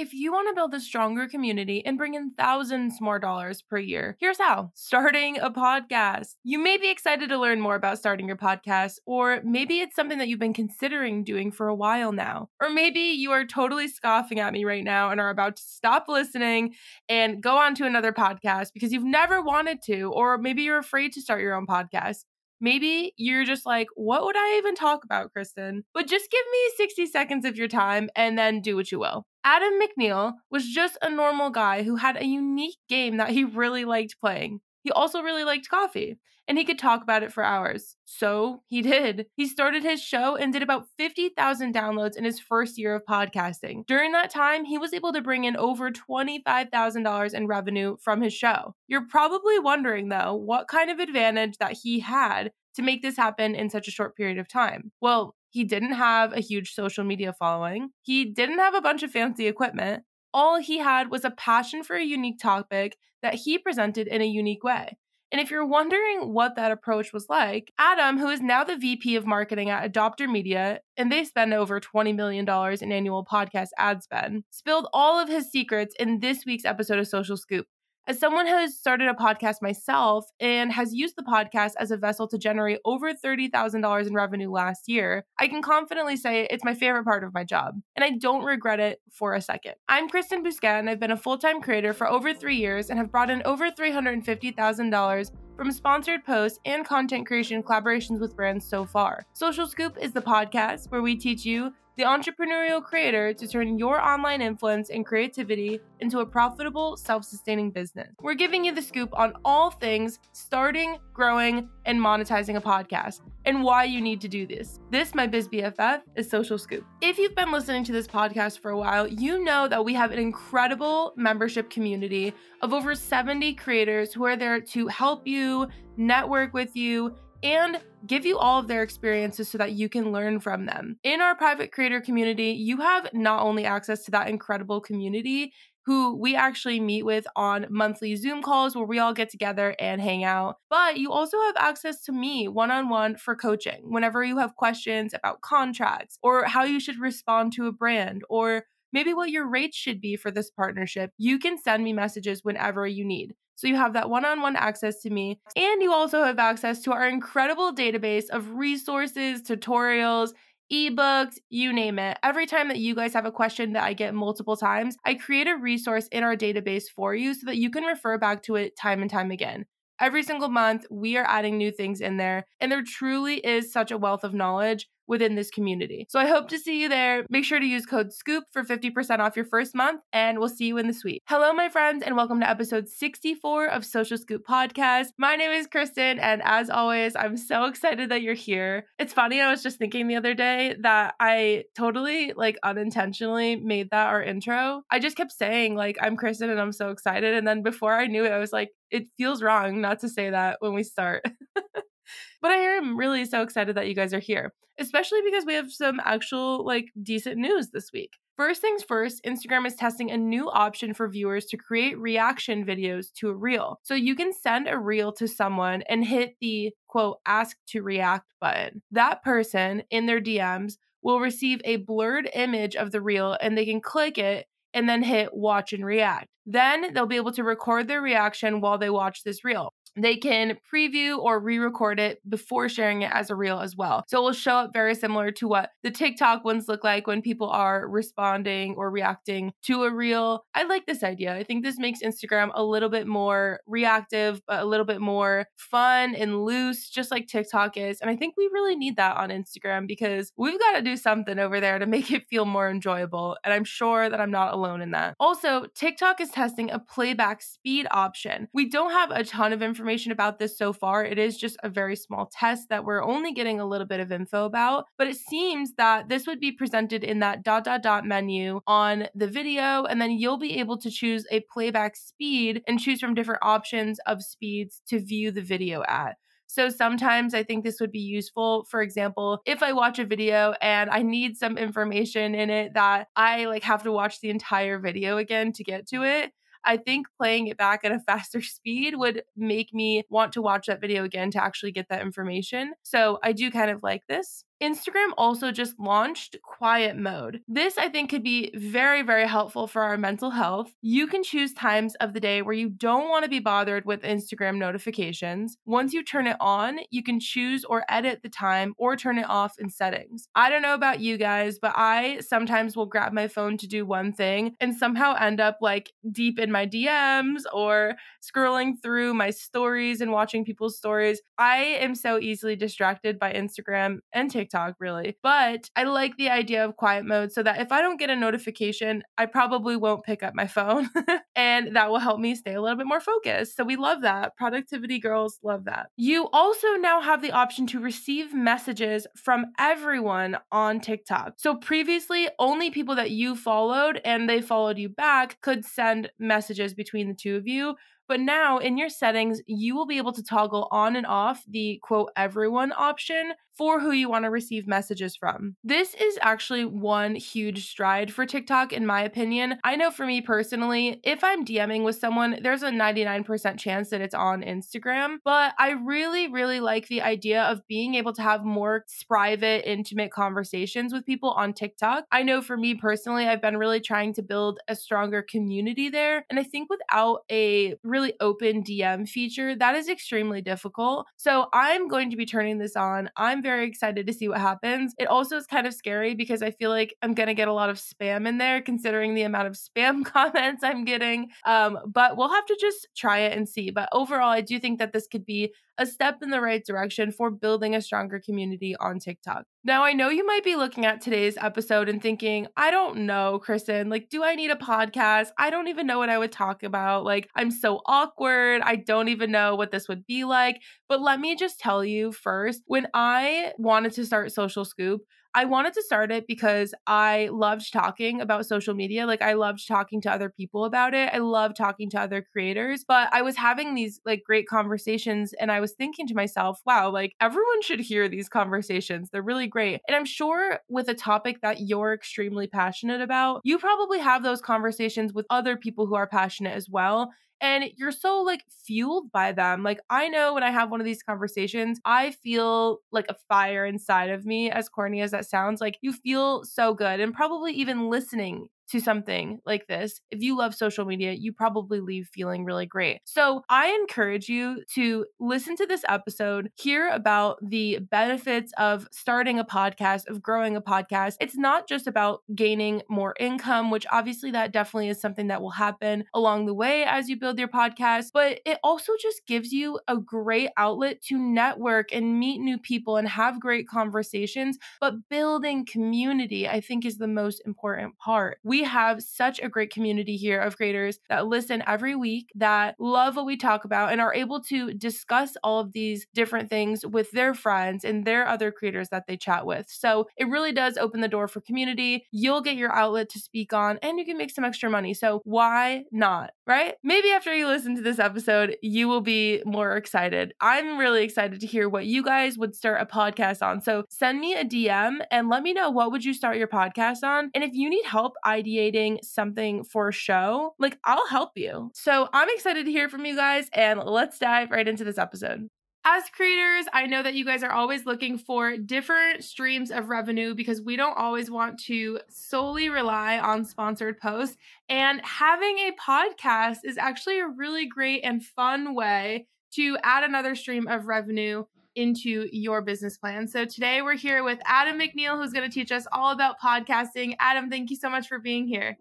If you want to build a stronger community and bring in thousands more dollars per year, here's how starting a podcast. You may be excited to learn more about starting your podcast, or maybe it's something that you've been considering doing for a while now. Or maybe you are totally scoffing at me right now and are about to stop listening and go on to another podcast because you've never wanted to, or maybe you're afraid to start your own podcast. Maybe you're just like, what would I even talk about, Kristen? But just give me 60 seconds of your time and then do what you will. Adam McNeil was just a normal guy who had a unique game that he really liked playing. He also really liked coffee, and he could talk about it for hours. So he did. He started his show and did about 50,000 downloads in his first year of podcasting. During that time, he was able to bring in over $25,000 in revenue from his show. You're probably wondering, though, what kind of advantage that he had to make this happen in such a short period of time. Well, he didn't have a huge social media following. He didn't have a bunch of fancy equipment. All he had was a passion for a unique topic that he presented in a unique way. And if you're wondering what that approach was like, Adam, who is now the VP of marketing at Adopter Media, and they spend over $20 million in annual podcast ad spend, spilled all of his secrets in this week's episode of Social Scoop. As someone who has started a podcast myself and has used the podcast as a vessel to generate over $30,000 in revenue last year, I can confidently say it's my favorite part of my job, and I don't regret it for a second. I'm Kristen Busquet, and I've been a full time creator for over three years and have brought in over $350,000 from sponsored posts and content creation collaborations with brands so far. Social Scoop is the podcast where we teach you the entrepreneurial creator to turn your online influence and creativity into a profitable, self sustaining business. We're giving you the scoop on all things starting, growing, and monetizing a podcast and why you need to do this. This, my biz BFF, is Social Scoop. If you've been listening to this podcast for a while, you know that we have an incredible membership community of over 70 creators who are there to help you, network with you, and give you all of their experiences so that you can learn from them. In our private creator community, you have not only access to that incredible community, who we actually meet with on monthly Zoom calls where we all get together and hang out. But you also have access to me one on one for coaching whenever you have questions about contracts or how you should respond to a brand or maybe what your rates should be for this partnership. You can send me messages whenever you need. So you have that one on one access to me. And you also have access to our incredible database of resources, tutorials, ebooks, you name it. Every time that you guys have a question that I get multiple times, I create a resource in our database for you so that you can refer back to it time and time again. Every single month, we are adding new things in there, and there truly is such a wealth of knowledge within this community. So I hope to see you there. Make sure to use code SCOOP for 50% off your first month, and we'll see you in the suite. Hello, my friends, and welcome to episode 64 of Social Scoop Podcast. My name is Kristen, and as always, I'm so excited that you're here. It's funny, I was just thinking the other day that I totally, like, unintentionally made that our intro. I just kept saying, like, I'm Kristen and I'm so excited. And then before I knew it, I was like, it feels wrong not to say that when we start. but I am really so excited that you guys are here, especially because we have some actual, like, decent news this week. First things first, Instagram is testing a new option for viewers to create reaction videos to a reel. So you can send a reel to someone and hit the quote, ask to react button. That person in their DMs will receive a blurred image of the reel and they can click it and then hit watch and react. Then they'll be able to record their reaction while they watch this reel they can preview or re-record it before sharing it as a reel as well. So it will show up very similar to what the TikTok ones look like when people are responding or reacting to a reel. I like this idea. I think this makes Instagram a little bit more reactive, but a little bit more fun and loose, just like TikTok is. And I think we really need that on Instagram because we've got to do something over there to make it feel more enjoyable. And I'm sure that I'm not alone in that. Also, TikTok is testing a playback speed option. We don't have a ton of information information about this so far. It is just a very small test that we're only getting a little bit of info about, but it seems that this would be presented in that dot dot dot menu on the video, and then you'll be able to choose a playback speed and choose from different options of speeds to view the video at. So sometimes I think this would be useful. For example, if I watch a video and I need some information in it that I like have to watch the entire video again to get to it, I think playing it back at a faster speed would make me want to watch that video again to actually get that information. So I do kind of like this. Instagram also just launched quiet mode. This, I think, could be very, very helpful for our mental health. You can choose times of the day where you don't want to be bothered with Instagram notifications. Once you turn it on, you can choose or edit the time or turn it off in settings. I don't know about you guys, but I sometimes will grab my phone to do one thing and somehow end up like deep in my DMs or scrolling through my stories and watching people's stories. I am so easily distracted by Instagram and TikTok, really. But I like the idea of quiet mode so that if I don't get a notification, I probably won't pick up my phone and that will help me stay a little bit more focused. So we love that. Productivity girls love that. You also now have the option to receive messages from everyone on TikTok. So previously, only people that you followed and they followed you back could send messages between the two of you. But now in your settings, you will be able to toggle on and off the quote everyone option for who you want to receive messages from. This is actually one huge stride for TikTok, in my opinion. I know for me personally, if I'm DMing with someone, there's a 99% chance that it's on Instagram. But I really, really like the idea of being able to have more private, intimate conversations with people on TikTok. I know for me personally, I've been really trying to build a stronger community there. And I think without a really open DM feature, that is extremely difficult. So I'm going to be turning this on. I'm very very excited to see what happens. It also is kind of scary because I feel like I'm going to get a lot of spam in there considering the amount of spam comments I'm getting. Um, but we'll have to just try it and see. But overall, I do think that this could be a step in the right direction for building a stronger community on TikTok. Now, I know you might be looking at today's episode and thinking, I don't know, Kristen, like, do I need a podcast? I don't even know what I would talk about. Like, I'm so awkward. I don't even know what this would be like. But let me just tell you first, when I wanted to start Social Scoop, I wanted to start it because I loved talking about social media. Like I loved talking to other people about it. I love talking to other creators, but I was having these like great conversations and I was thinking to myself, wow, like everyone should hear these conversations. They're really great. And I'm sure with a topic that you're extremely passionate about, you probably have those conversations with other people who are passionate as well and you're so like fueled by them. Like I know when I have one of these conversations, I feel like a fire inside of me as corny as that sounds. Like you feel so good and probably even listening to something like this, if you love social media, you probably leave feeling really great. So I encourage you to listen to this episode, hear about the benefits of starting a podcast, of growing a podcast. It's not just about gaining more income, which obviously that definitely is something that will happen along the way as you build your podcast, but it also just gives you a great outlet to network and meet new people and have great conversations. But building community, I think, is the most important part. We we have such a great community here of creators that listen every week, that love what we talk about, and are able to discuss all of these different things with their friends and their other creators that they chat with. So it really does open the door for community. You'll get your outlet to speak on, and you can make some extra money. So why not? Right? Maybe after you listen to this episode, you will be more excited. I'm really excited to hear what you guys would start a podcast on. So send me a DM and let me know what would you start your podcast on. And if you need help ID ideating something for a show, like I'll help you. So I'm excited to hear from you guys and let's dive right into this episode. As creators, I know that you guys are always looking for different streams of revenue because we don't always want to solely rely on sponsored posts. And having a podcast is actually a really great and fun way to add another stream of revenue into your business plan. So today we're here with Adam McNeil, who's going to teach us all about podcasting. Adam, thank you so much for being here.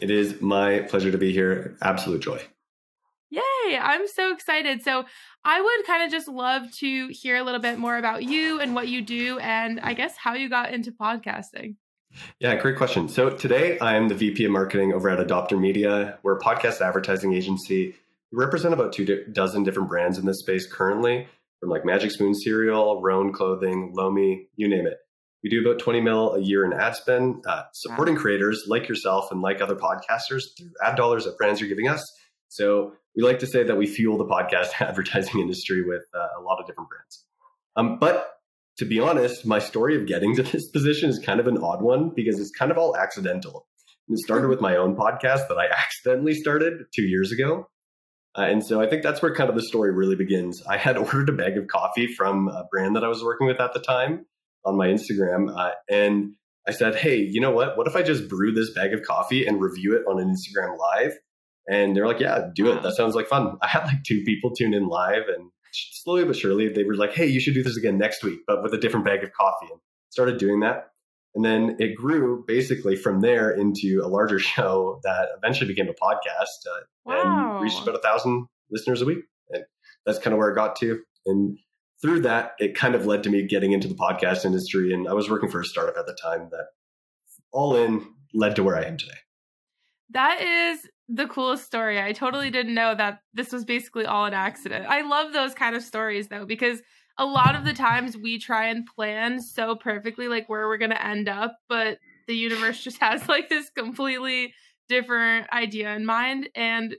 It is my pleasure to be here. Absolute joy. Yay, I'm so excited. So, I would kind of just love to hear a little bit more about you and what you do, and I guess how you got into podcasting. Yeah, great question. So, today I'm the VP of marketing over at Adopter Media. We're a podcast advertising agency. We represent about two dozen different brands in this space currently from like Magic Spoon cereal, Rhone clothing, Lomi, you name it. We do about 20 mil a year in ad spend, uh, supporting wow. creators like yourself and like other podcasters through ad dollars that brands are giving us. So we like to say that we fuel the podcast advertising industry with uh, a lot of different brands. Um, but to be honest, my story of getting to this position is kind of an odd one because it's kind of all accidental. it started with my own podcast that I accidentally started two years ago. Uh, and so I think that's where kind of the story really begins. I had ordered a bag of coffee from a brand that I was working with at the time. on my Instagram, uh, and I said, "Hey, you know what? What if I just brew this bag of coffee and review it on an Instagram live?" And they're like, "Yeah, do it. That sounds like fun." I had like two people tune in live, and slowly but surely they were like, "Hey, you should do this again next week, but with a different bag of coffee." And started doing that. And then it grew basically from there into a larger show that eventually became a podcast uh, wow. and reached about a thousand listeners a week. And that's kind of where it got to. And through that, it kind of led to me getting into the podcast industry. And I was working for a startup at the time that all in led to where I am today. That is the coolest story. I totally didn't know that this was basically all an accident. I love those kind of stories though, because a lot of the times we try and plan so perfectly like where we're going to end up, but the universe just has like this completely different idea in mind and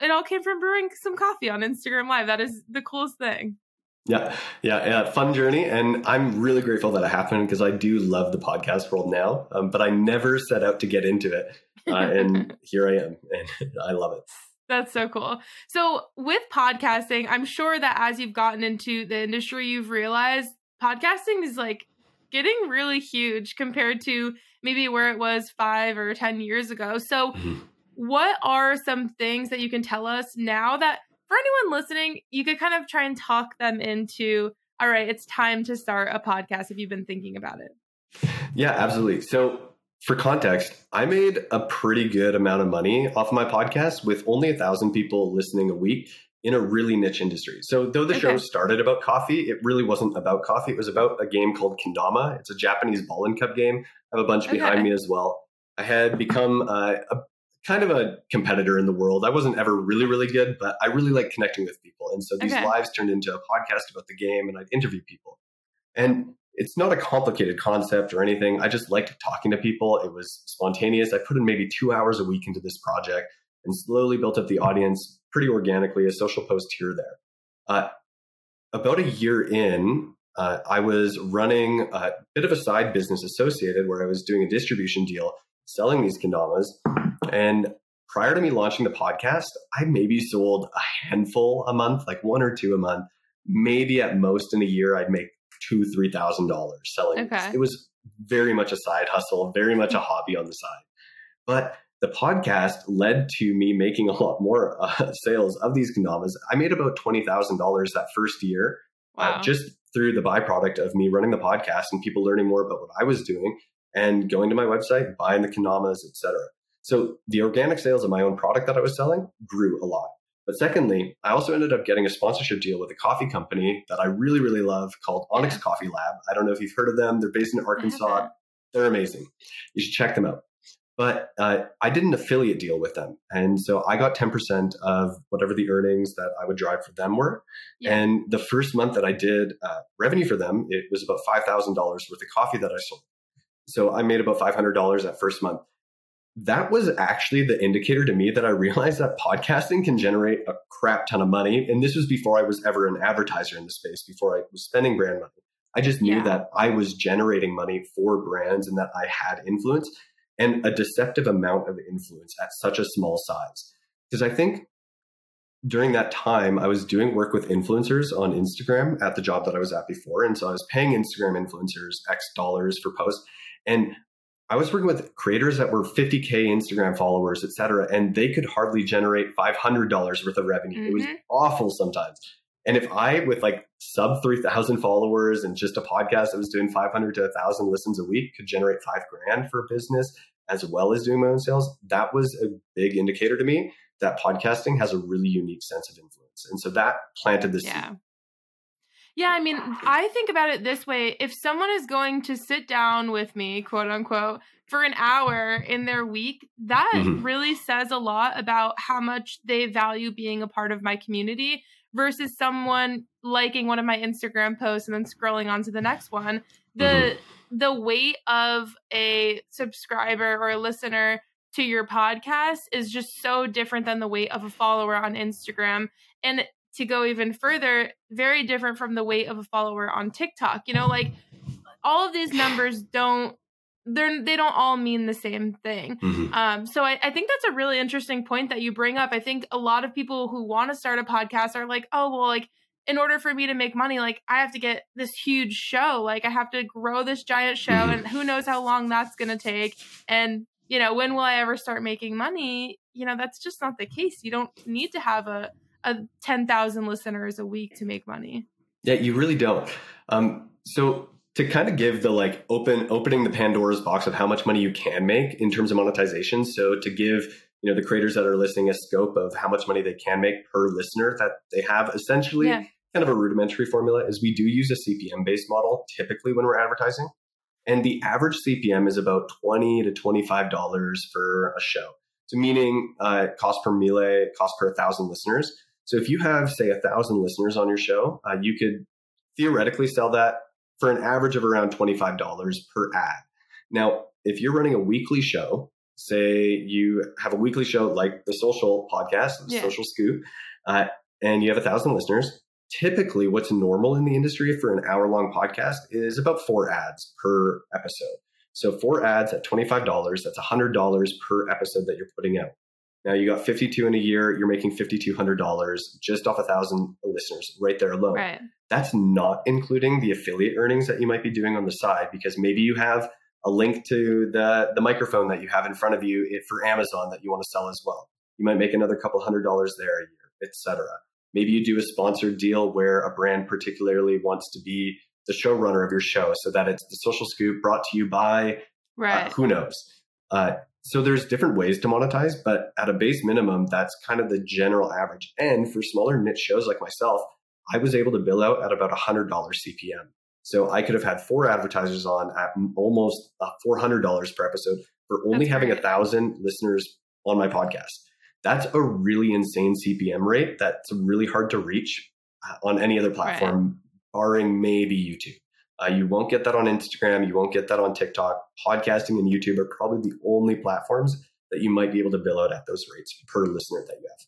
it all came from brewing some coffee on Instagram live. That is the coolest thing. Yeah, yeah, yeah, fun journey, and I'm really grateful that it happened because I do love the podcast world now. Um, but I never set out to get into it, uh, and here I am, and I love it. That's so cool. So, with podcasting, I'm sure that as you've gotten into the industry, you've realized podcasting is like getting really huge compared to maybe where it was five or 10 years ago. So, mm-hmm. what are some things that you can tell us now that for anyone listening, you could kind of try and talk them into, all right, it's time to start a podcast if you've been thinking about it? Yeah, absolutely. So, for context, I made a pretty good amount of money off of my podcast with only a thousand people listening a week in a really niche industry. So though the okay. show started about coffee, it really wasn't about coffee. It was about a game called Kendama. It's a Japanese ball and cup game. I have a bunch okay. behind me as well. I had become uh, a kind of a competitor in the world. I wasn't ever really, really good, but I really like connecting with people. And so these okay. lives turned into a podcast about the game and I'd interview people. And it's not a complicated concept or anything. I just liked talking to people. It was spontaneous. I put in maybe two hours a week into this project and slowly built up the audience pretty organically, a social post here or there. Uh, about a year in, uh, I was running a bit of a side business associated where I was doing a distribution deal, selling these kendamas. And prior to me launching the podcast, I maybe sold a handful a month, like one or two a month. Maybe at most in a year, I'd make two, three thousand dollars selling. Okay. It was very much a side hustle, very much a hobby on the side. But the podcast led to me making a lot more uh, sales of these kendamas. I made about twenty thousand dollars that first year, uh, wow. uh, just through the byproduct of me running the podcast and people learning more about what I was doing and going to my website, buying the kendamas, etc. So the organic sales of my own product that I was selling grew a lot. But secondly, I also ended up getting a sponsorship deal with a coffee company that I really, really love called Onyx yeah. Coffee Lab. I don't know if you've heard of them. They're based in Arkansas. They're amazing. You should check them out. But uh, I did an affiliate deal with them. And so I got 10% of whatever the earnings that I would drive for them were. Yeah. And the first month that I did uh, revenue for them, it was about $5,000 worth of coffee that I sold. So I made about $500 that first month that was actually the indicator to me that I realized that podcasting can generate a crap ton of money. And this was before I was ever an advertiser in the space, before I was spending brand money. I just knew yeah. that I was generating money for brands and that I had influence and a deceptive amount of influence at such a small size. Because I think during that time, I was doing work with influencers on Instagram at the job that I was at before. And so I was paying Instagram influencers X dollars for posts. And I was working with creators that were 50K Instagram followers, et cetera, and they could hardly generate $500 worth of revenue. Mm-hmm. It was mm-hmm. awful sometimes. And if I, with like sub 3,000 followers and just a podcast that was doing 500 to 1,000 listens a week, could generate five grand for a business as well as doing my own sales, that was a big indicator to me that podcasting has a really unique sense of influence. And so that planted the yeah. seed. Yeah, I mean, I think about it this way. If someone is going to sit down with me, quote unquote, for an hour in their week, that mm-hmm. really says a lot about how much they value being a part of my community versus someone liking one of my Instagram posts and then scrolling on to the next one. The mm-hmm. the weight of a subscriber or a listener to your podcast is just so different than the weight of a follower on Instagram. And to go even further, very different from the weight of a follower on TikTok. You know, like all of these numbers don't they're they don't all mean the same thing. Mm-hmm. Um, so I, I think that's a really interesting point that you bring up. I think a lot of people who want to start a podcast are like, oh well, like in order for me to make money, like I have to get this huge show. Like I have to grow this giant show, mm-hmm. and who knows how long that's going to take. And, you know, when will I ever start making money? You know, that's just not the case. You don't need to have a, a 10,000 listeners a week to make money. Yeah, you really don't. Um, so to kind of give the like open opening the Pandora's box of how much money you can make in terms of monetization. So to give you know the creators that are listening a scope of how much money they can make per listener that they have essentially yeah kind of a rudimentary formula is we do use a CPM based model typically when we're advertising. And the average CPM is about 20 to $25 for a show. So meaning uh, cost per mille, cost per thousand listeners. So if you have, say, a thousand listeners on your show, uh, you could theoretically sell that for an average of around $25 per ad. Now, if you're running a weekly show, say you have a weekly show like the social podcast, the yeah. social scoop, uh, and you have a thousand listeners, typically what's normal in the industry for an hour long podcast is about four ads per episode. So four ads at $25, that's $100 per episode that you're putting out. Now you got 52 in a year, you're making $5,200 just off a thousand listeners right there alone. Right. That's not including the affiliate earnings that you might be doing on the side because maybe you have a link to the, the microphone that you have in front of you for Amazon that you want to sell as well. You might make another couple hundred dollars there a year, etc. Maybe you do a sponsored deal where a brand particularly wants to be the showrunner of your show so that it's the social scoop brought to you by uh, right. Uh, who knows. Uh, so there's different ways to monetize, but at a base minimum, that's kind of the general average. And for smaller niche shows like myself, I was able to bill out at about $100 CPM. So I could have had four advertisers on at almost $400 per episode for only that's having a thousand listeners on my podcast that's a really insane CPM rate that's really hard to reach uh, on any other platform, right. barring maybe YouTube. Uh, you won't get that on Instagram. You won't get that on TikTok. Podcasting and YouTube are probably the only platforms that you might be able to bill out at those rates per listener that you have.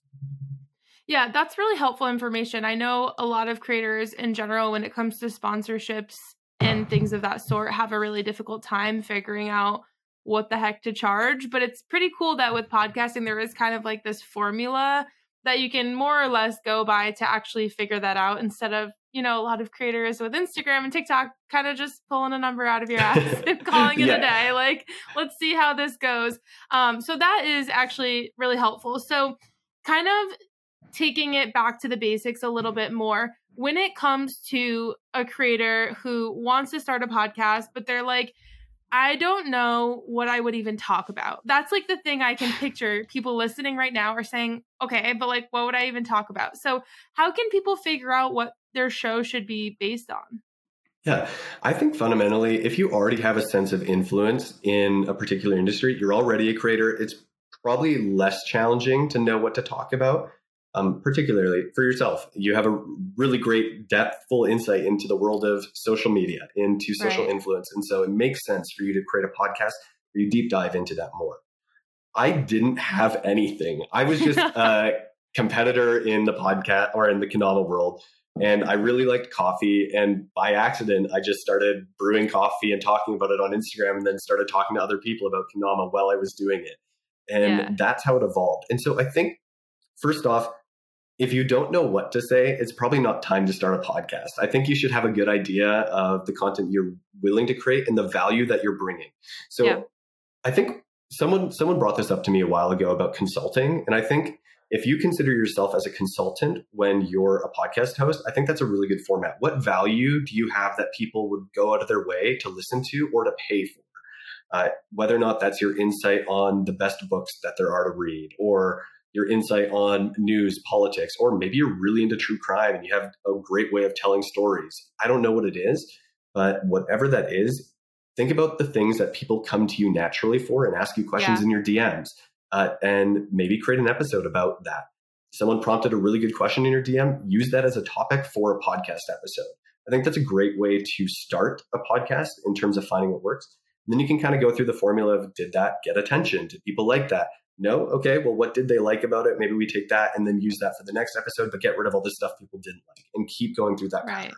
Yeah, that's really helpful information. I know a lot of creators in general, when it comes to sponsorships and things of that sort, have a really difficult time figuring out what the heck to charge. But it's pretty cool that with podcasting, there is kind of like this formula that you can more or less go by to actually figure that out instead of, you know, a lot of creators with Instagram and TikTok kind of just pulling a number out of your ass and calling it yeah. a day. Like, let's see how this goes. Um, so that is actually really helpful. So, kind of taking it back to the basics a little bit more when it comes to a creator who wants to start a podcast, but they're like, I don't know what I would even talk about. That's like the thing I can picture people listening right now are saying, okay, but like, what would I even talk about? So, how can people figure out what their show should be based on? Yeah, I think fundamentally, if you already have a sense of influence in a particular industry, you're already a creator, it's probably less challenging to know what to talk about um, particularly for yourself. You have a really great depth, full insight into the world of social media, into social right. influence. And so it makes sense for you to create a podcast where you deep dive into that more. I didn't have anything. I was just a competitor in the podcast or in the Kendama world. And I really liked coffee. And by accident, I just started brewing coffee and talking about it on Instagram and then started talking to other people about Kendama while I was doing it. And yeah. that's how it evolved. And so I think, first off, if you don't know what to say, it's probably not time to start a podcast. I think you should have a good idea of the content you're willing to create and the value that you're bringing. So yeah. I think someone someone brought this up to me a while ago about consulting and I think if you consider yourself as a consultant when you're a podcast host, I think that's a really good format. What value do you have that people would go out of their way to listen to or to pay for? Uh, whether or not that's your insight on the best books that there are to read or your insight on news, politics, or maybe you're really into true crime and you have a great way of telling stories. I don't know what it is, but whatever that is, think about the things that people come to you naturally for and ask you questions yeah. in your DMs uh, and maybe create an episode about that. Someone prompted a really good question in your DM, use that as a topic for a podcast episode. I think that's a great way to start a podcast in terms of finding what works. And then you can kind of go through the formula of did that get attention? Did people like that? no okay well what did they like about it maybe we take that and then use that for the next episode but get rid of all the stuff people didn't like and keep going through that right pattern.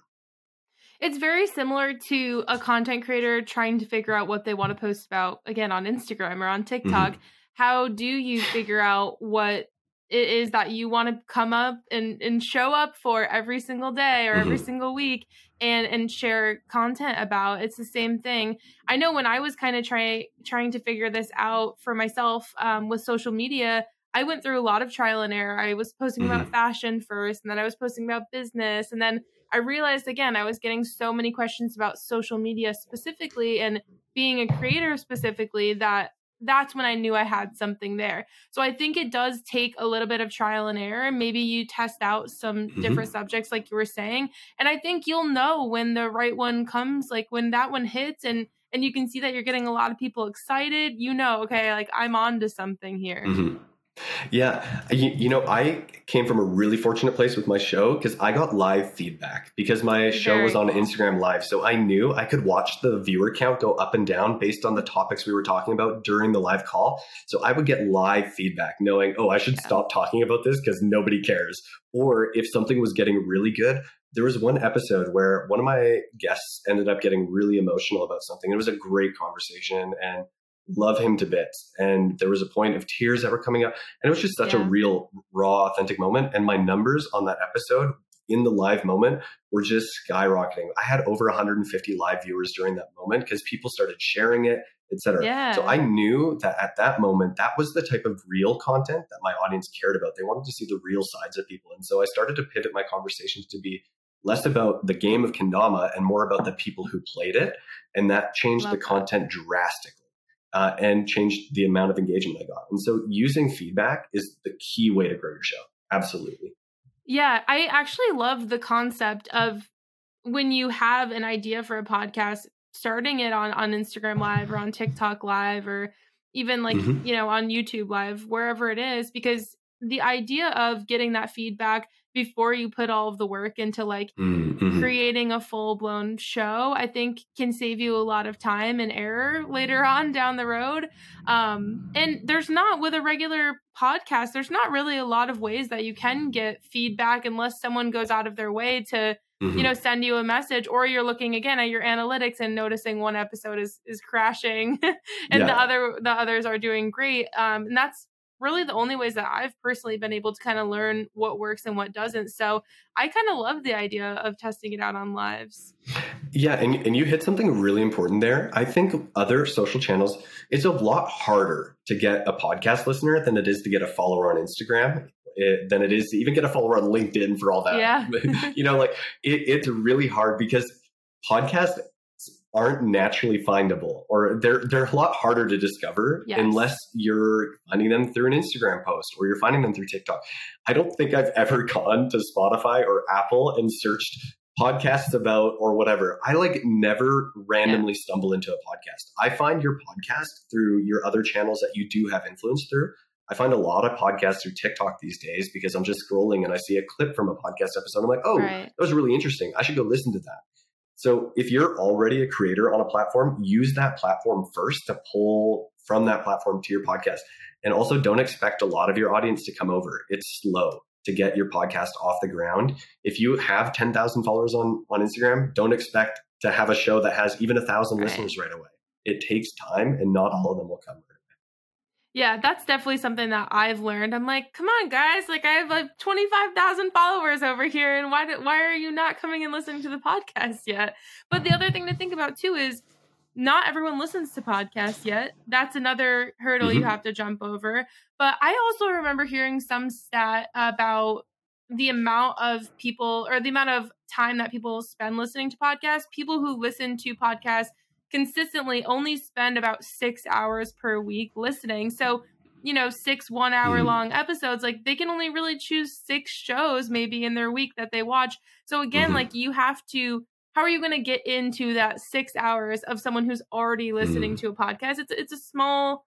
it's very similar to a content creator trying to figure out what they want to post about again on instagram or on tiktok mm-hmm. How do you figure out what it is that you want to come up and, and show up for every single day or every Mhm. single week and and share content about? It's the same thing. I know when i was kind of trying trying to figure this out for myself um, with social media i went through a lot of trial and error. I was posting about fashion first and then i was posting about business and then i realized again i was getting so many questions about social media specifically and being a creator specifically that that's when I knew I had something there. So I think it does take a little bit of trial and error. Maybe you test out some Mhm. different subjects like you were saying, and I think you'll know when the right one comes, like when that one hits and and you can see that you're getting a lot of people excited, you know, okay, like I'm on to something here. Mhm. Yeah, you, you know, I came from a really fortunate place with my show because I got live feedback because my show was on. Instagram Live. So I knew I could watch the viewer count go up and down based on the topics we were talking about during the live call. So I would get live feedback knowing, oh, I should Yeah. stop talking about this because nobody cares. Or if something was getting really good, there was one episode where one of my guests ended up getting really emotional about something. It was a great conversation and love him to bits. And there was a point of tears that were coming up. And it was just such a real, raw, authentic moment. And my numbers on that episode in the live moment were just skyrocketing. I had over 150 live viewers during that moment because people started sharing it, etc. Yeah. So I knew that at that moment, that was the type of real content that my audience cared about. They wanted to see the real sides of people. And so I started to pivot my conversations to be less about the game of Kendama and more about the people who played it. And that changed Love the that. content drastically uh, and changed the amount of engagement I got. And so using feedback is the key way to grow your show. Absolutely. Yeah, I actually love the concept of when you have an idea for a podcast, starting it on on Instagram Live or on TikTok Live or even like, Mhm. you know, on YouTube Live, wherever it is, because the idea of getting that feedback before you put all of the work into like Mhm. creating a full blown show, I think can save you a lot of time and error later on down the road. Um, and there's not with a regular podcast, there's not really a lot of ways that you can get feedback unless someone goes out of their way to, Mhm. you know, send you a message or you're looking again at your analytics and noticing one episode is is crashing and the other the others are doing great. Um, and that's really the only ways that I've personally been able to kind of learn what works and what doesn't. So I kind of love the idea of testing it out on lives. Yeah, and, and you hit something really important there. I think other social channels, it's a lot harder to get a podcast listener than it is to get a follower on Instagram, eh, than it is to even get a follower on LinkedIn for all that. Yeah. you know, like it, it's really hard because podcasts aren't naturally findable or they're they're a lot harder to discover Yes. unless you're finding them through an Instagram post or you're finding them through TikTok. I don't think I've ever gone to Spotify or Apple and searched podcasts about or whatever. I like never randomly stumble into a podcast. I find your podcast through your other channels that you do have influence through. I find a lot of podcasts through TikTok these days because I'm just scrolling and I see a clip from a podcast episode. I'm like, oh, Right. that was really interesting. I should go listen to that. So if you're already a creator on a platform, use that platform first to pull from that platform to your podcast. And also don't expect a lot of your audience to come over. It's slow to get your podcast off the ground. If you have 10,000 followers on, on Instagram, don't expect to have a show that has even a thousand Right. listeners right away. It takes time and not all of them will come. Yeah, that's definitely something that I've learned. I'm like, come on, guys! Like, I have like 25,000 followers over here, and why do, why are you not coming and listening to the podcast yet? But the other thing to think about too is not everyone listens to podcasts yet. That's another hurdle you Mhm. have to jump over. But I also remember hearing some stat about the amount of people or the amount of time that people spend listening to podcasts. People who listen to podcasts consistently only spend about six hours per week listening. So, you know, six one hour Mhm. long episodes, like they can only really choose six shows maybe in their week that they watch. So, again, Mhm. like you have to. How are you going to get into that six hours of someone who's already listening to a podcast? It's it's a small,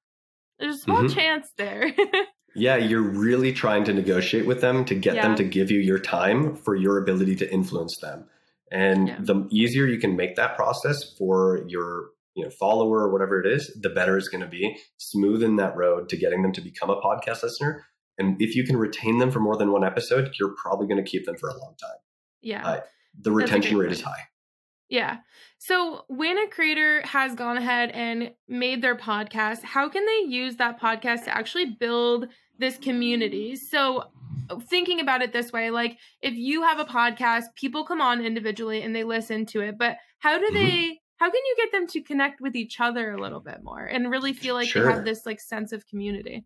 there's a small Mhm. chance there. Yeah, you're really trying to negotiate with them to get Yeah. them to give you your time for your ability to influence them. And Yeah. the easier you can make that process for your you know follower or whatever it is, the better it's going to be. Smoothing that road to getting them to become a podcast listener. And if you can retain them for more than one episode, you're probably going to keep them for a long time. yeah. Uh, The That's retention rate is high. Yeah. So when a creator has gone ahead and made their podcast, how can they use that podcast to actually build this community. So thinking about it this way, like if you have a podcast, people come on individually and they listen to it, but how do mm-hmm. they how can you get them to connect with each other a little bit more and really feel like sure. they have this like sense of community?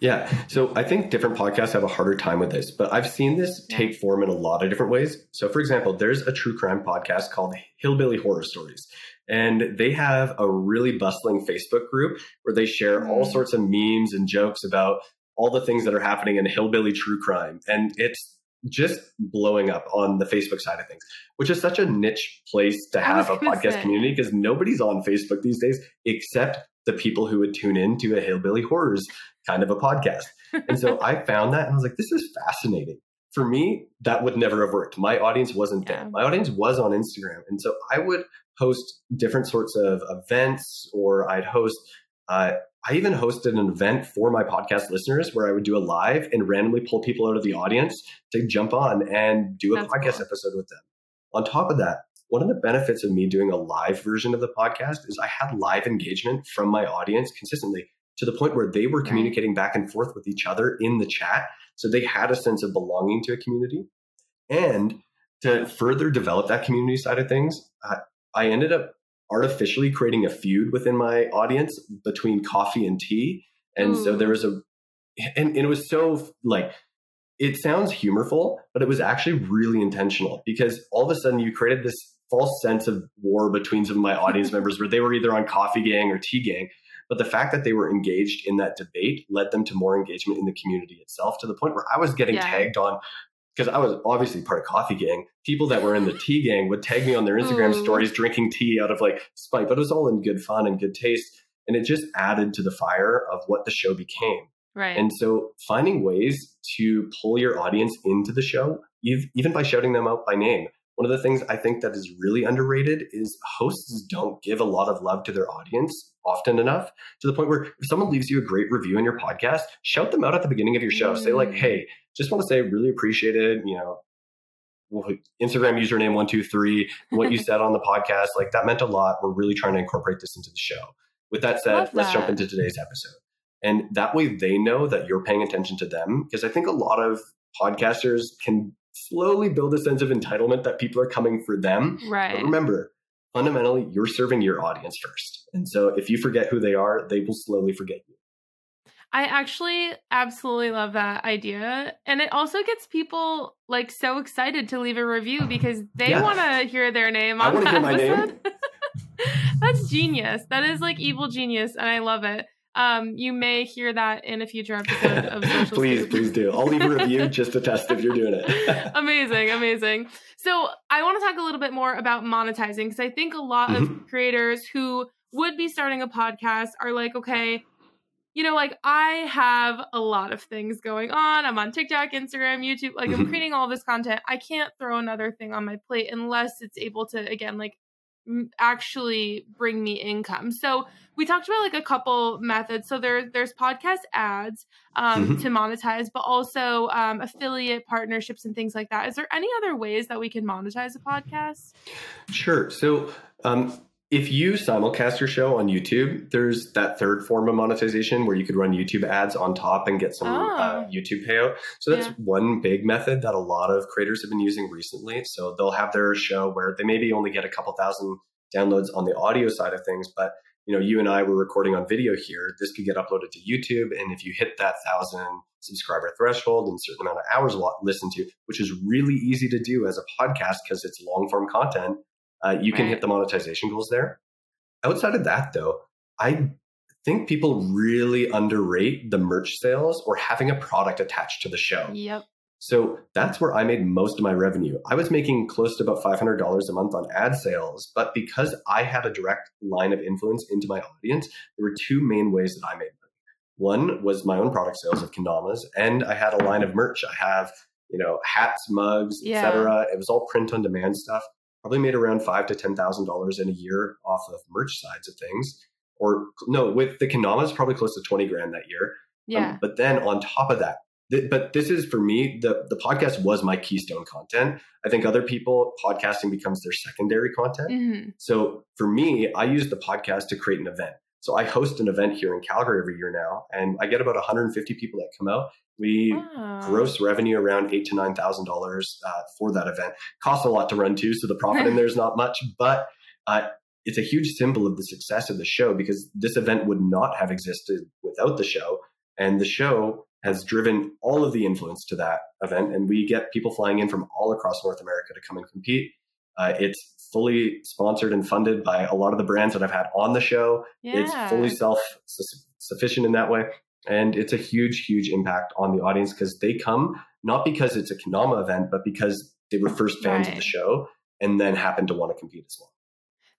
Yeah. So I think different podcasts have a harder time with this, but I've seen this take form in a lot of different ways. So, for example, there's a true crime podcast called Hillbilly Horror Stories. And they have a really bustling Facebook group where they share all mm. sorts of memes and jokes about all the things that are happening in hillbilly true crime. And it's just blowing up on the Facebook side of things, which is such a niche place to have a podcast say. community because nobody's on Facebook these days except the people who would tune in to a hillbilly horrors kind of a podcast. And so I found that and I was like, this is fascinating. For me, that would never have worked. My audience wasn't there. My audience was on Instagram. And so I would host different sorts of events or I'd host uh, I even hosted an event for my podcast listeners where I would do a live and randomly pull people out of the audience to jump on and do a That's podcast cool. episode with them. On top of that, one of the benefits of me doing a live version of the podcast is I had live engagement from my audience consistently to the point where they were communicating back and forth with each other in the chat. So they had a sense of belonging to a community. And to further develop that community side of things, uh, I ended up artificially creating a feud within my audience between coffee and tea. And Ooh. so hmm. there was a, and, and it was so like, it sounds humorful, but it was actually really intentional because all of a sudden you created this false sense of war between some of my audience members where they were either on coffee gang or tea gang. But the fact that they were engaged in that debate led them to more engagement in the community itself to the point where I was getting yeah. tagged on because I was obviously part of Coffee Gang. People that were in the tea gang would tag me on their Instagram Ooh. stories drinking tea out of like spite, but it was all in good fun and good taste. And it just added to the fire of what the show became. Right. And so finding ways to pull your audience into the show, even by shouting them out by name. One of the things I think that is really underrated is hosts don't give a lot of love to their audience often enough to the point where if someone leaves you a great review in your podcast, shout them out at the beginning of your show. Mm. Say like, "Hey, just want to say really appreciate it. You know, Instagram username one two three. What you said on the podcast, like that meant a lot. We're really trying to incorporate this into the show. With that said, that. let's jump into today's episode. And that way they know that you're paying attention to them. Because I think a lot of podcasters can slowly build a sense of entitlement that people are coming for them. Right. But remember, fundamentally, you're serving your audience first. And so if you forget who they are, they will slowly forget you. I actually absolutely love that idea. And it also gets people like so excited to leave a review because they yeah. want to hear their name on I that episode. That's genius. That is like evil genius and I love it. Um, you may hear that in a future episode of Social Please, please do. I'll leave a review just to test if you're doing it. amazing, amazing. So I want to talk a little bit more about monetizing because I think a lot mm-hmm. of creators who would be starting a podcast are like, okay, you know, like I have a lot of things going on. I'm on TikTok, Instagram, YouTube. Like I'm mm-hmm. creating all this content. I can't throw another thing on my plate unless it's able to, again, like actually bring me income. So we talked about like a couple methods. So there, there's podcast ads um, mm-hmm. to monetize, but also um, affiliate partnerships and things like that. Is there any other ways that we can monetize a podcast? Sure. So um, if you simulcast your show on YouTube, there's that third form of monetization where you could run YouTube ads on top and get some oh. uh, YouTube payout. So that's yeah. one big method that a lot of creators have been using recently. So they'll have their show where they maybe only get a couple thousand downloads on the audio side of things, but you know, you and I were recording on video here. This could get uploaded to YouTube, and if you hit that thousand subscriber threshold and certain amount of hours listened to, which is really easy to do as a podcast because it's long form content uh, you can hit the monetization goals there. Outside of that, though, I think people really underrate the merch sales or having a product attached to the show. Yep. So that's where I made most of my revenue. I was making close to about $500 a month on ad sales, but because I had a direct line of influence into my audience, there were two main ways that I made money. One was my own product sales of kendamas, and I had a line of merch. I have, you know, hats, mugs, yeah. etc. It was all print on demand stuff probably made around five to ten thousand dollars in a year off of merch sides of things. Or no, with the Kendamas, probably close to twenty grand that year. Um, yeah. Um, but then on top of that, th- but this is for me the the podcast was my keystone content. I think other people podcasting becomes their secondary content. Mm-hmm. So for me, I use the podcast to create an event. So I host an event here in Calgary every year now, and I get about 150 people that come out. We wow. gross revenue around eight to nine thousand uh, dollars for that event. Costs a lot to run too, so the profit in there is not much, but uh, it's a huge symbol of the success of the show because this event would not have existed without the show, and the show has driven all of the influence to that event. And we get people flying in from all across North America to come and compete. Uh, it's fully sponsored and funded by a lot of the brands that I've had on the show. Yeah. It's fully self sufficient in that way. And it's a huge, huge impact on the audience because they come not because it's a Kendama event, but because they were first fans right. of the show and then happen to want to compete as well.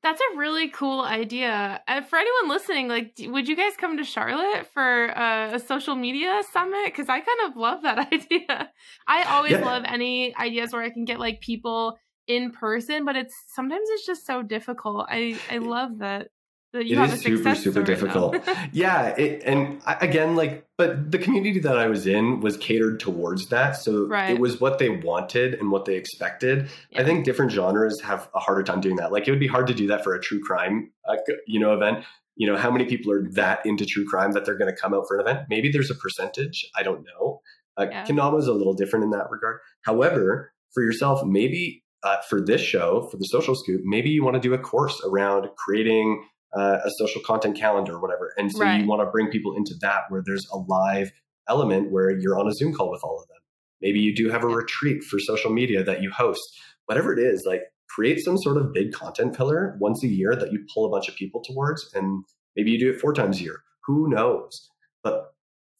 That's a really cool idea. Uh, for anyone listening, like, would you guys come to Charlotte for uh, a social media summit? Because I kind of love that idea. I always yeah. love any ideas where I can get like people in person, but it's sometimes it's just so difficult. I I love that it is super super difficult. Yeah it, and I, again like but the community that i was in was catered towards that. So right. it was what they wanted and what they expected. Yeah. i think different genres have a harder time doing that. Like it would be hard to do that for a true crime uh, you know event. You know how many people are that into true crime that they're going to come out for an event? Maybe there's a percentage. I don't know. Uh, yeah. Kendama is a little different in that regard. However for yourself maybe uh, for this show for the social scoop maybe you want to do a course around creating uh, a social content calendar or whatever. And so right. you want to bring people into that where there's a live element where you're on a Zoom call with all of them. Maybe you do have a retreat for social media that you host. Whatever it is, like create some sort of big content pillar once a year that you pull a bunch of people towards. And maybe you do it four times a year. Who knows? But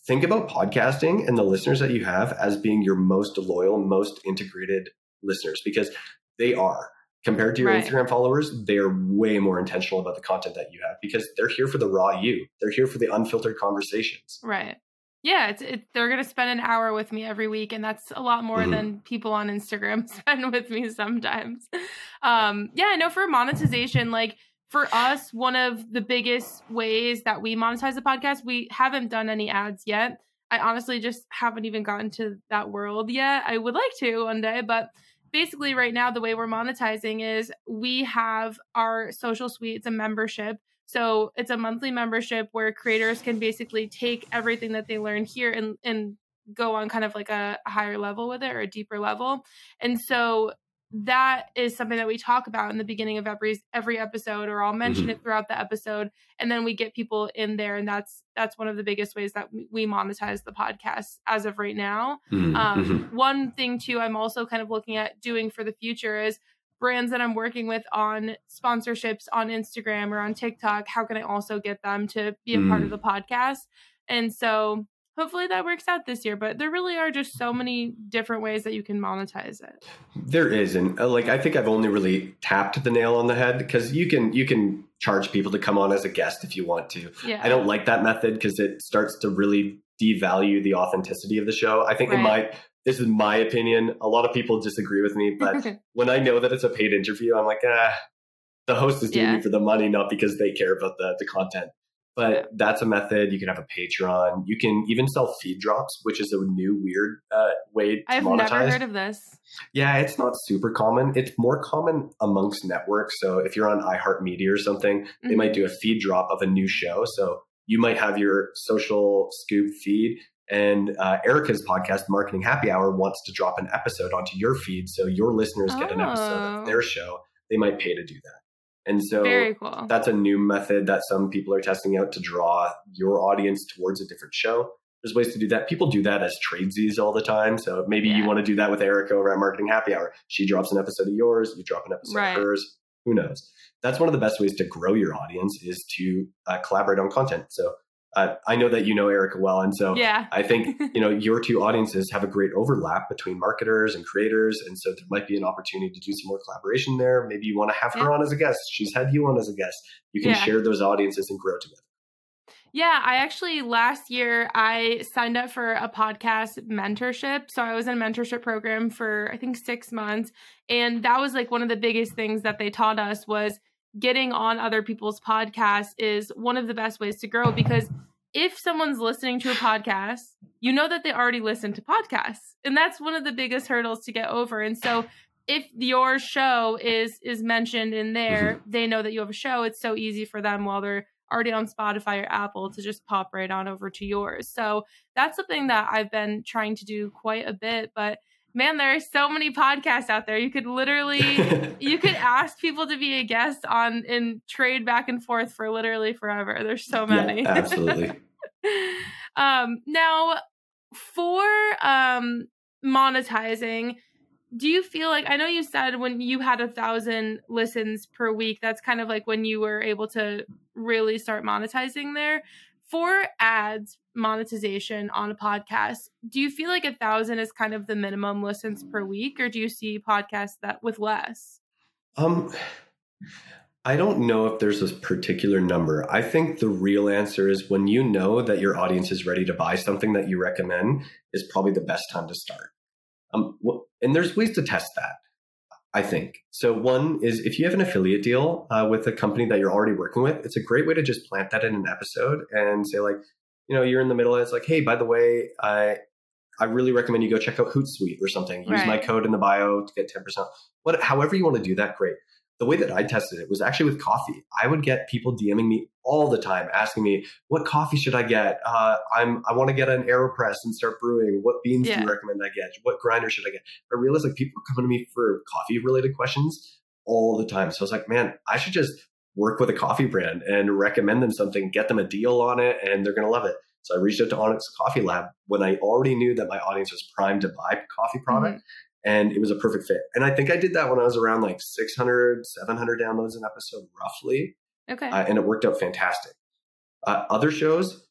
think about podcasting and the listeners that you have as being your most loyal, most integrated listeners because they are compared to your right. Instagram followers, they're way more intentional about the content that you have because they're here for the raw you. They're here for the unfiltered conversations. Right. Yeah, it's, it, they're going to spend an hour with me every week, and that's a lot more mm-hmm. than people on Instagram spend with me sometimes. Um, yeah, I know for monetization, like for us, one of the biggest ways that we monetize the podcast, we haven't done any ads yet. I honestly just haven't even gotten to that world yet. I would like to one day, but basically right now the way we're monetizing is we have our social suites a membership. So it's a monthly membership where creators can basically take everything that they learn here and and go on kind of like a higher level with it or a deeper level. And so that is something that we talk about in the beginning of every every episode or I'll mention mm-hmm. it throughout the episode and then we get people in there and that's that's one of the biggest ways that we monetize the podcast as of right now. Mm-hmm. Um, mm-hmm. one thing too I'm also kind of looking at doing for the future is brands that I'm working with on sponsorships on Instagram or on TikTok how can I also get them to be a mm. part of mm. the podcast? And so hopefully that works out this year but there really are just so many different ways that you can monetize it there is and uh, like i think i've only really tapped the nail on the head because you can you can charge people to come on as a guest if you want to yeah. i don't like that method because it starts to really devalue the authenticity of the show i think right. in my this is my opinion a lot of people disagree with me but when i know that it's a paid interview i'm like ah the host is doing yeah. it for the money not because they care about the, the content but that's a method. You can have a Patreon. You can even sell feed drops, which is a new weird uh, way to I've monetize. never heard of this. Yeah, it's not super common. It's more common amongst networks. So if you're on iHeartMedia or something, mm-hmm. they might do a feed drop of a new show. So you might have your social scoop feed and uh, Erica's podcast, Marketing Happy Hour, wants to drop an episode onto your feed. So your listeners oh. get an episode of their oh. show. They might pay to do that. And so cool. that's a new method that some people are testing out to draw your audience towards a different show. There's ways to do that. People do that as tradesies all the time. So maybe yeah. you want to do that with Erica over at Marketing Happy Hour. She drops an episode of yours, you drop an episode right. of hers. Who knows? That's one of the best ways to grow your audience is to uh, collaborate on content. So uh, I know that you know Erica well, and so yeah. I think you know your two audiences have a great overlap between marketers and creators, and so there might be an opportunity to do some more collaboration there. Maybe you want to have yeah. her on as a guest. She's had you on as a guest. You can yeah. share those audiences and grow together. Yeah, I actually last year I signed up for a podcast mentorship. So I was in a mentorship program for I think 6 months and that was like one of the biggest things that they taught us was getting on other people's podcasts is one of the best ways to grow because if someone's listening to a podcast, you know that they already listen to podcasts. And that's one of the biggest hurdles to get over. And so if your show is is mentioned in there, mm-hmm. they know that you have a show. It's so easy for them while they're already on Spotify or Apple to just pop right on over to yours. So that's something that I've been trying to do quite a bit. But man, there are so many podcasts out there. You could literally you could ask people to be a guest on and trade back and forth for literally forever. There's so many. Yeah, absolutely. um now for um monetizing, do you feel like I know you said when you had a thousand listens per week, that's kind of like when you were able to really start monetizing there. For ads monetization on a podcast, do you feel like a thousand is kind of the minimum listens per week, or do you see podcasts that with less? Um I don't know if there's a particular number. I think the real answer is when you know that your audience is ready to buy something that you recommend is probably the best time to start. Um, and there's ways to test that. I think so. One is if you have an affiliate deal uh, with a company that you're already working with, it's a great way to just plant that in an episode and say like, you know, you're in the middle. And it's like, hey, by the way, I I really recommend you go check out Hootsuite or something. Use right. my code in the bio to get ten percent. What, however you want to do that, great the way that I tested it was actually with coffee. I would get people DMing me all the time, asking me, "What coffee should I get? Uh, I'm I want to get an Aeropress and start brewing. What beans yeah. do you recommend I get? What grinder should I get?" I realized like people are coming to me for coffee related questions all the time. So I was like, "Man, I should just work with a coffee brand and recommend them something, get them a deal on it, and they're gonna love it." So I reached out to Onyx Coffee Lab when I already knew that my audience was primed to buy coffee product. Mm-hmm and it was a perfect fit. And I think I did that when I was around like 600, 700 downloads an episode, roughly. Okay. Uh, and it worked out fantastic. Uh, other shows,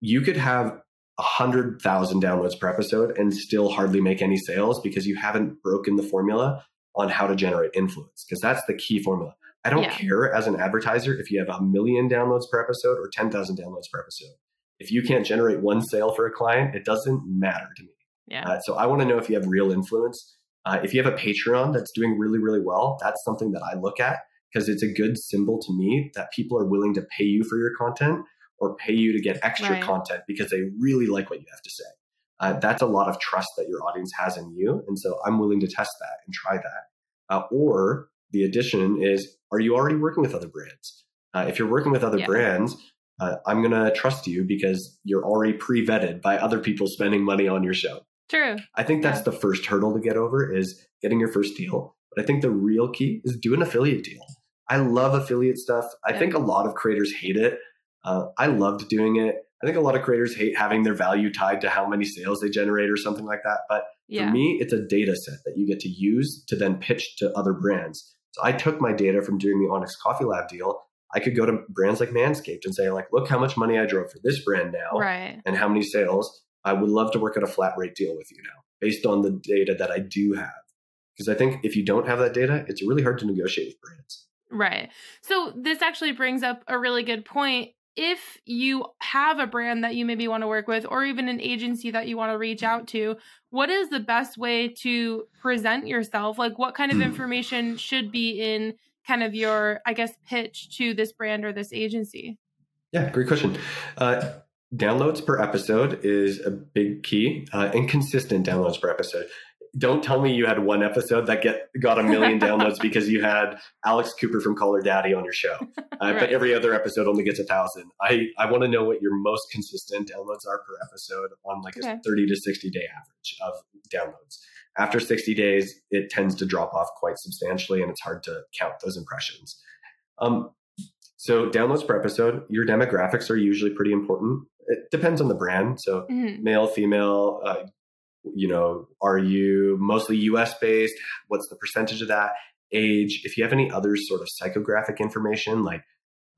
you could have a hundred thousand downloads per episode and still hardly make any sales because you haven't broken the formula on how to generate influence because that's the key formula. I don't yeah. care as an advertiser if you have a million downloads per episode or 10,000 downloads per episode. If you can't generate one sale for a client, it doesn't matter to me. Yeah. Uh, so I want to know if you have real influence. Uh, if you have a Patreon that's doing really, really well, that's something that I look at because it's a good symbol to me that people are willing to pay you for your content or pay you to get extra right. content because they really like what you have to say. Uh, that's a lot of trust that your audience has in you. And so I'm willing to test that and try that. Uh, or the addition is, are you already working with other brands? Uh, if you're working with other yeah. brands, uh, I'm going to trust you because you're already pre vetted by other people spending money on your show. True. I think that's the first hurdle to get over is getting your first deal. But I think the real key is do an affiliate deal. I love affiliate stuff. I yeah. think a lot of creators hate it. Uh, I loved doing it. I think a lot of creators hate having their value tied to how many sales they generate or something like that. But yeah. for me, it's a data set that you get to use to then pitch to other brands. So I took my data from doing the Onyx Coffee Lab deal. I could go to brands like Manscaped and say, like, look how much money I drove for this brand now right. and how many sales. I would love to work at a flat rate deal with you now based on the data that I do have. Because I think if you don't have that data, it's really hard to negotiate with brands. Right. So this actually brings up a really good point. If you have a brand that you maybe want to work with, or even an agency that you want to reach out to, what is the best way to present yourself? Like, what kind of information should be in kind of your, I guess, pitch to this brand or this agency? Yeah, great question. Uh, downloads per episode is a big key uh, and consistent downloads per episode. Don't tell me you had one episode that get got a million downloads because you had alex cooper from Call Her Daddy on your show. Uh, right. but every other episode only gets a thousand. I i want to know what your most consistent downloads are per episode on like okay. a 30 to 60 day average of downloads. After 60 days it tends to drop off quite substantially and it's hard to count those impressions. Um, so downloads per episode your demographics are usually pretty important it depends on the brand. So mm-hmm. male, female, uh, you know, are you mostly US based? What's the percentage of that? Age. If you have any other sort of psychographic information like,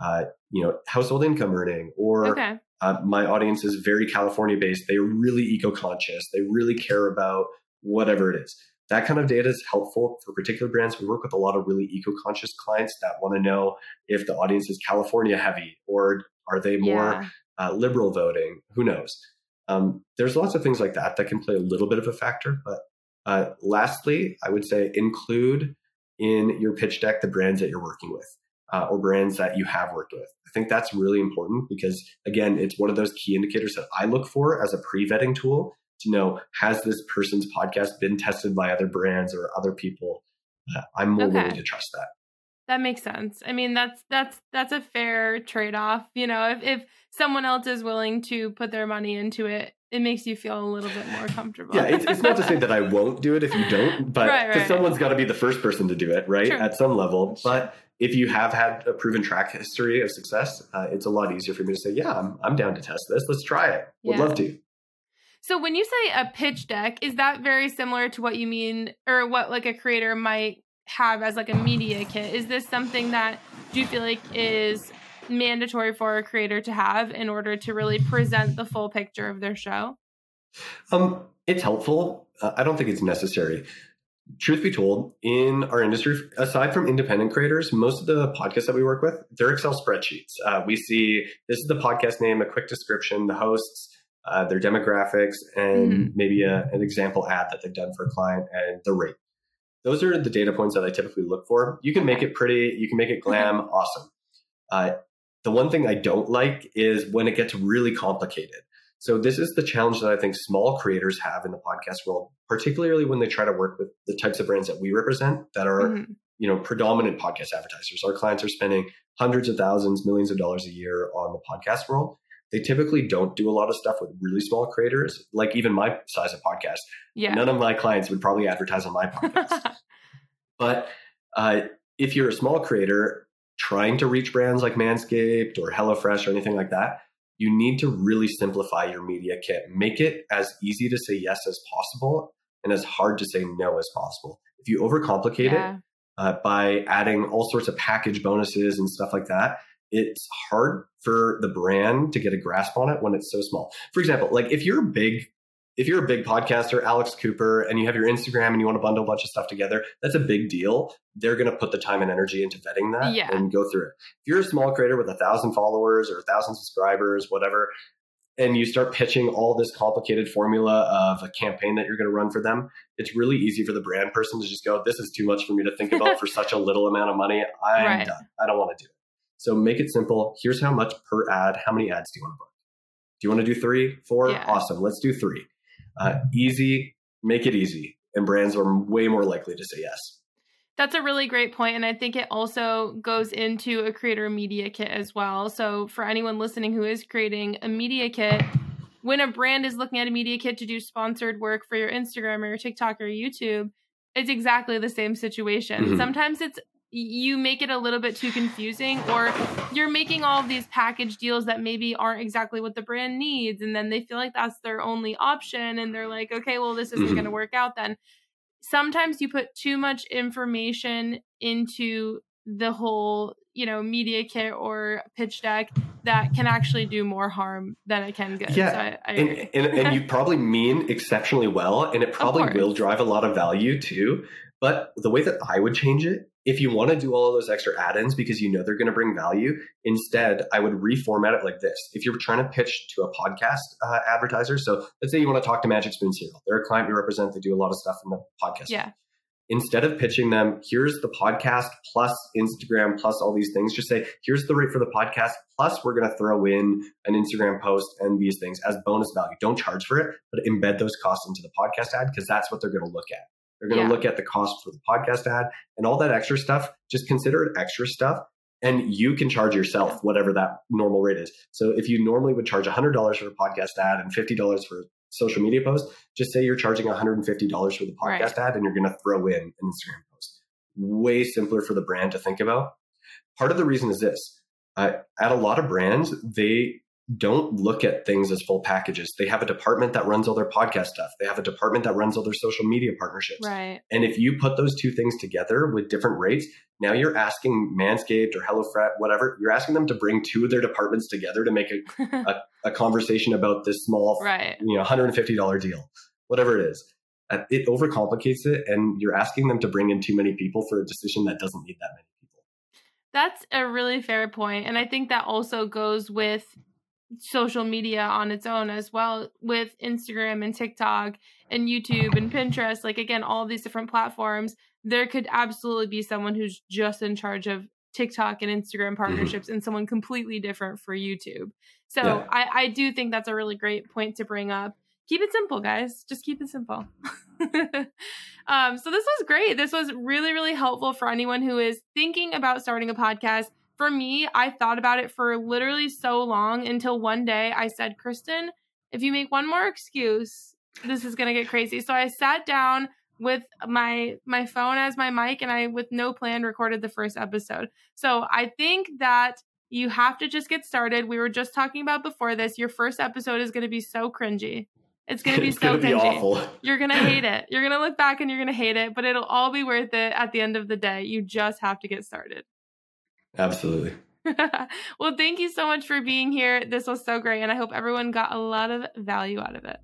uh, you know, household income earning or okay. uh, my audience is very California based. They're really eco conscious. They really care about whatever it is. That kind of data is helpful for particular brands. We work with a lot of really eco conscious clients that want to know if the audience is California heavy or are they more yeah uh, liberal voting, who knows? Um, there's lots of things like that that can play a little bit of a factor. But uh, lastly, I would say include in your pitch deck the brands that you're working with uh, or brands that you have worked with. I think that's really important because, again, it's one of those key indicators that I look for as a pre vetting tool to know has this person's podcast been tested by other brands or other people? Uh, I'm more okay. willing to trust that. That makes sense. I mean, that's that's that's a fair trade-off. You know, if if someone else is willing to put their money into it, it makes you feel a little bit more comfortable. Yeah, it's, it's not to say that I won't do it if you don't, but right, right. someone's got to be the first person to do it, right? True. At some level. But if you have had a proven track history of success, uh, it's a lot easier for me to say, yeah, I'm, I'm down to test this. Let's try it. Would yeah. love to. So when you say a pitch deck, is that very similar to what you mean or what like a creator might have as like a media kit? Is this something that do you feel like is mandatory for a creator to have in order to really present the full picture of their show? Um, it's helpful. Uh, I don't think it's necessary. Truth be told, in our industry, aside from independent creators, most of the podcasts that we work with, they're Excel spreadsheets. Uh, we see this is the podcast name, a quick description, the hosts, uh, their demographics, and mm-hmm. maybe a, an example ad that they've done for a client and the rate. Those are the data points that I typically look for. You can make it pretty, you can make it glam, awesome. Uh, the one thing I don't like is when it gets really complicated. So this is the challenge that I think small creators have in the podcast world, particularly when they try to work with the types of brands that we represent that are, mm-hmm. you know, predominant podcast advertisers. Our clients are spending hundreds of thousands, millions of dollars a year on the podcast world. They typically don't do a lot of stuff with really small creators, like even my size of podcast. Yeah. None of my clients would probably advertise on my podcast. but uh, if you're a small creator, trying to reach brands like Manscaped or HelloFresh or anything like that, you need to really simplify your media kit. Make it as easy to say yes as possible and as hard to say no as possible. If you overcomplicate yeah. it uh, by adding all sorts of package bonuses and stuff like that, it's hard for the brand to get a grasp on it when it's so small. For example, like if you're a big if you're a big podcaster, Alex Cooper, and you have your Instagram and you want to bundle a bunch of stuff together, that's a big deal. They're going to put the time and energy into vetting that yeah. and go through it. If you're a small creator with a thousand followers or a thousand subscribers, whatever, and you start pitching all this complicated formula of a campaign that you're going to run for them, it's really easy for the brand person to just go, This is too much for me to think about for such a little amount of money. I'm right. done. I don't want to do it. So make it simple. Here's how much per ad. How many ads do you want to book? Do you want to do three, four? Yeah. Awesome. Let's do three. Uh, easy, make it easy, and brands are way more likely to say yes. That's a really great point, and I think it also goes into a creator media kit as well. So for anyone listening who is creating a media kit, when a brand is looking at a media kit to do sponsored work for your Instagram or your TikTok or YouTube, it's exactly the same situation. Mm-hmm. Sometimes it's you make it a little bit too confusing or you're making all of these package deals that maybe aren't exactly what the brand needs and then they feel like that's their only option and they're like okay well this isn't mm-hmm. going to work out then. Sometimes you put too much information into the whole you know media kit or pitch deck that can actually do more harm than it can good yeah so I, I and, and, and you probably mean exceptionally well and it probably will drive a lot of value too but the way that i would change it if you want to do all of those extra add-ins because you know they're going to bring value, instead, I would reformat it like this. If you're trying to pitch to a podcast uh, advertiser, so let's say you want to talk to Magic Spoon Cereal, they're a client we represent. They do a lot of stuff in the podcast. Yeah. Instead of pitching them, here's the podcast plus Instagram plus all these things, just say, here's the rate for the podcast plus we're going to throw in an Instagram post and these things as bonus value. Don't charge for it, but embed those costs into the podcast ad because that's what they're going to look at. They're going to yeah. look at the cost for the podcast ad and all that extra stuff. Just consider it extra stuff. And you can charge yourself whatever that normal rate is. So if you normally would charge $100 for a podcast ad and $50 for a social media post, just say you're charging $150 for the podcast right. ad and you're going to throw in an Instagram post. Way simpler for the brand to think about. Part of the reason is this uh, at a lot of brands, they don't look at things as full packages. They have a department that runs all their podcast stuff. They have a department that runs all their social media partnerships. Right. And if you put those two things together with different rates, now you're asking Manscaped or HelloFresh, whatever, you're asking them to bring two of their departments together to make a, a, a, conversation about this small, right. you know, $150 deal, whatever it is. Uh, it overcomplicates it, and you're asking them to bring in too many people for a decision that doesn't need that many people. That's a really fair point. And I think that also goes with social media on its own as well with Instagram and TikTok and YouTube and Pinterest like again all these different platforms there could absolutely be someone who's just in charge of TikTok and Instagram mm-hmm. partnerships mm-hmm. and someone completely different for YouTube so yeah. I, I do think that's a really great point to bring up keep it simple, guys. Just keep it simple. um, so this was great. This was really, really helpful for anyone who is thinking about starting a podcast. For me, I thought about it for literally so long until one day I said, Kristen, if you make one more excuse, this is gonna get crazy. So I sat down with my my phone as my mic and I with no plan recorded the first episode. So I think that you have to just get started. We were just talking about before this. Your first episode is going to be so cringy. It's going to be so gonna be cringy. awful. You're going to hate it. You're going to look back and you're going to hate it, but it'll all be worth it at the end of the day. You just have to get started. Absolutely. well, thank you so much for being here. This was so great. And I hope everyone got a lot of value out of it.